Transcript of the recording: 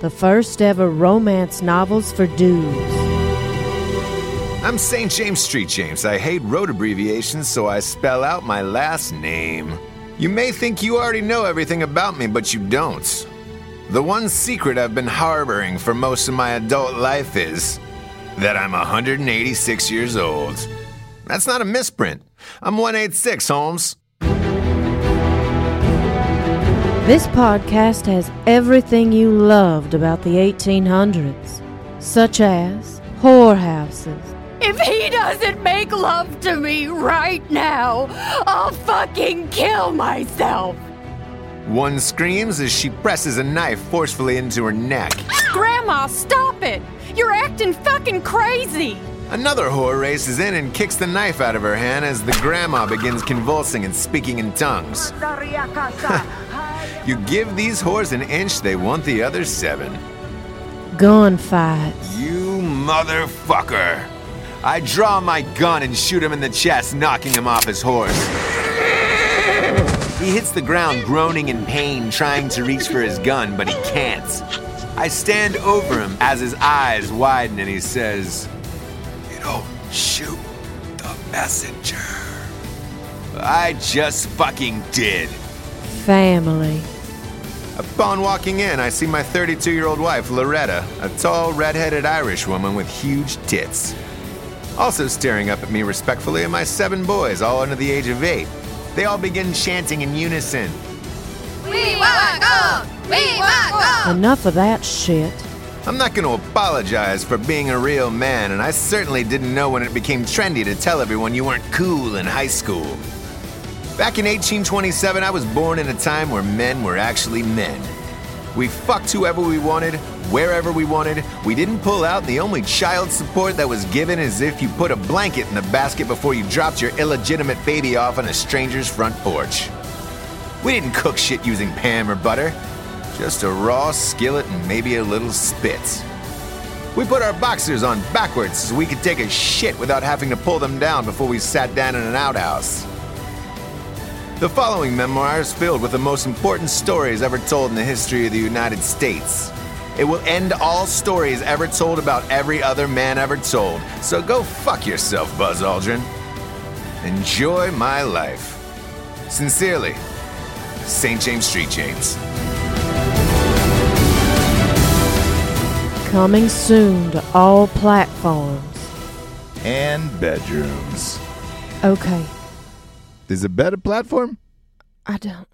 the first ever romance novels for dudes. I'm St. James Street James. I hate road abbreviations, so I spell out my last name. You may think you already know everything about me, but you don't. The one secret I've been harboring for most of my adult life is that I'm 186 years old. That's not a misprint. I'm 186, Holmes. This podcast has everything you loved about the 1800s, such as whorehouses, If he doesn't make love to me right now, I'll fucking kill myself. One screams as she presses a knife forcefully into her neck. Grandma, stop it! You're acting fucking crazy! Another whore races in and kicks the knife out of her hand as the grandma begins convulsing and speaking in tongues. You give these whores an inch, they want the other seven. gunfights, You motherfucker! I draw my gun and shoot him in the chest, knocking him off his horse. He hits the ground groaning in pain, trying to reach for his gun, but he can't. I stand over him as his eyes widen and he says, You don't shoot the messenger. I just fucking did. family, Upon walking in, I see my 32 year old wife, Loretta, a tall, red-headed Irish woman with huge tits. Also staring up at me respectfully are my seven boys, all under the age of eight. They all begin chanting in unison. We walk! Me wagon! Enough of that shit. I'm not going to apologize for being a real man, and I certainly didn't know when it became trendy to tell everyone you weren't cool in high school. Back in 1827, I was born in a time where men were actually men. We fucked whoever we wanted, wherever we wanted. We didn't pull out. The only child support that was given is if you put a blanket in the basket before you dropped your illegitimate baby off on a stranger's front porch. We didn't cook shit using Pam or butter, just a raw skillet and maybe a little spit. We put our boxers on backwards so we could take a shit without having to pull them down before we sat down in an outhouse. The following memoir is filled with the most important stories ever told in the history of the United States. It will end all stories ever told about every other man ever told. So go fuck yourself, Buzz Aldrin. Enjoy my life. Sincerely, St. James Street James. Coming soon to all platforms. And bedrooms. Okay, Is it better platform? I don't.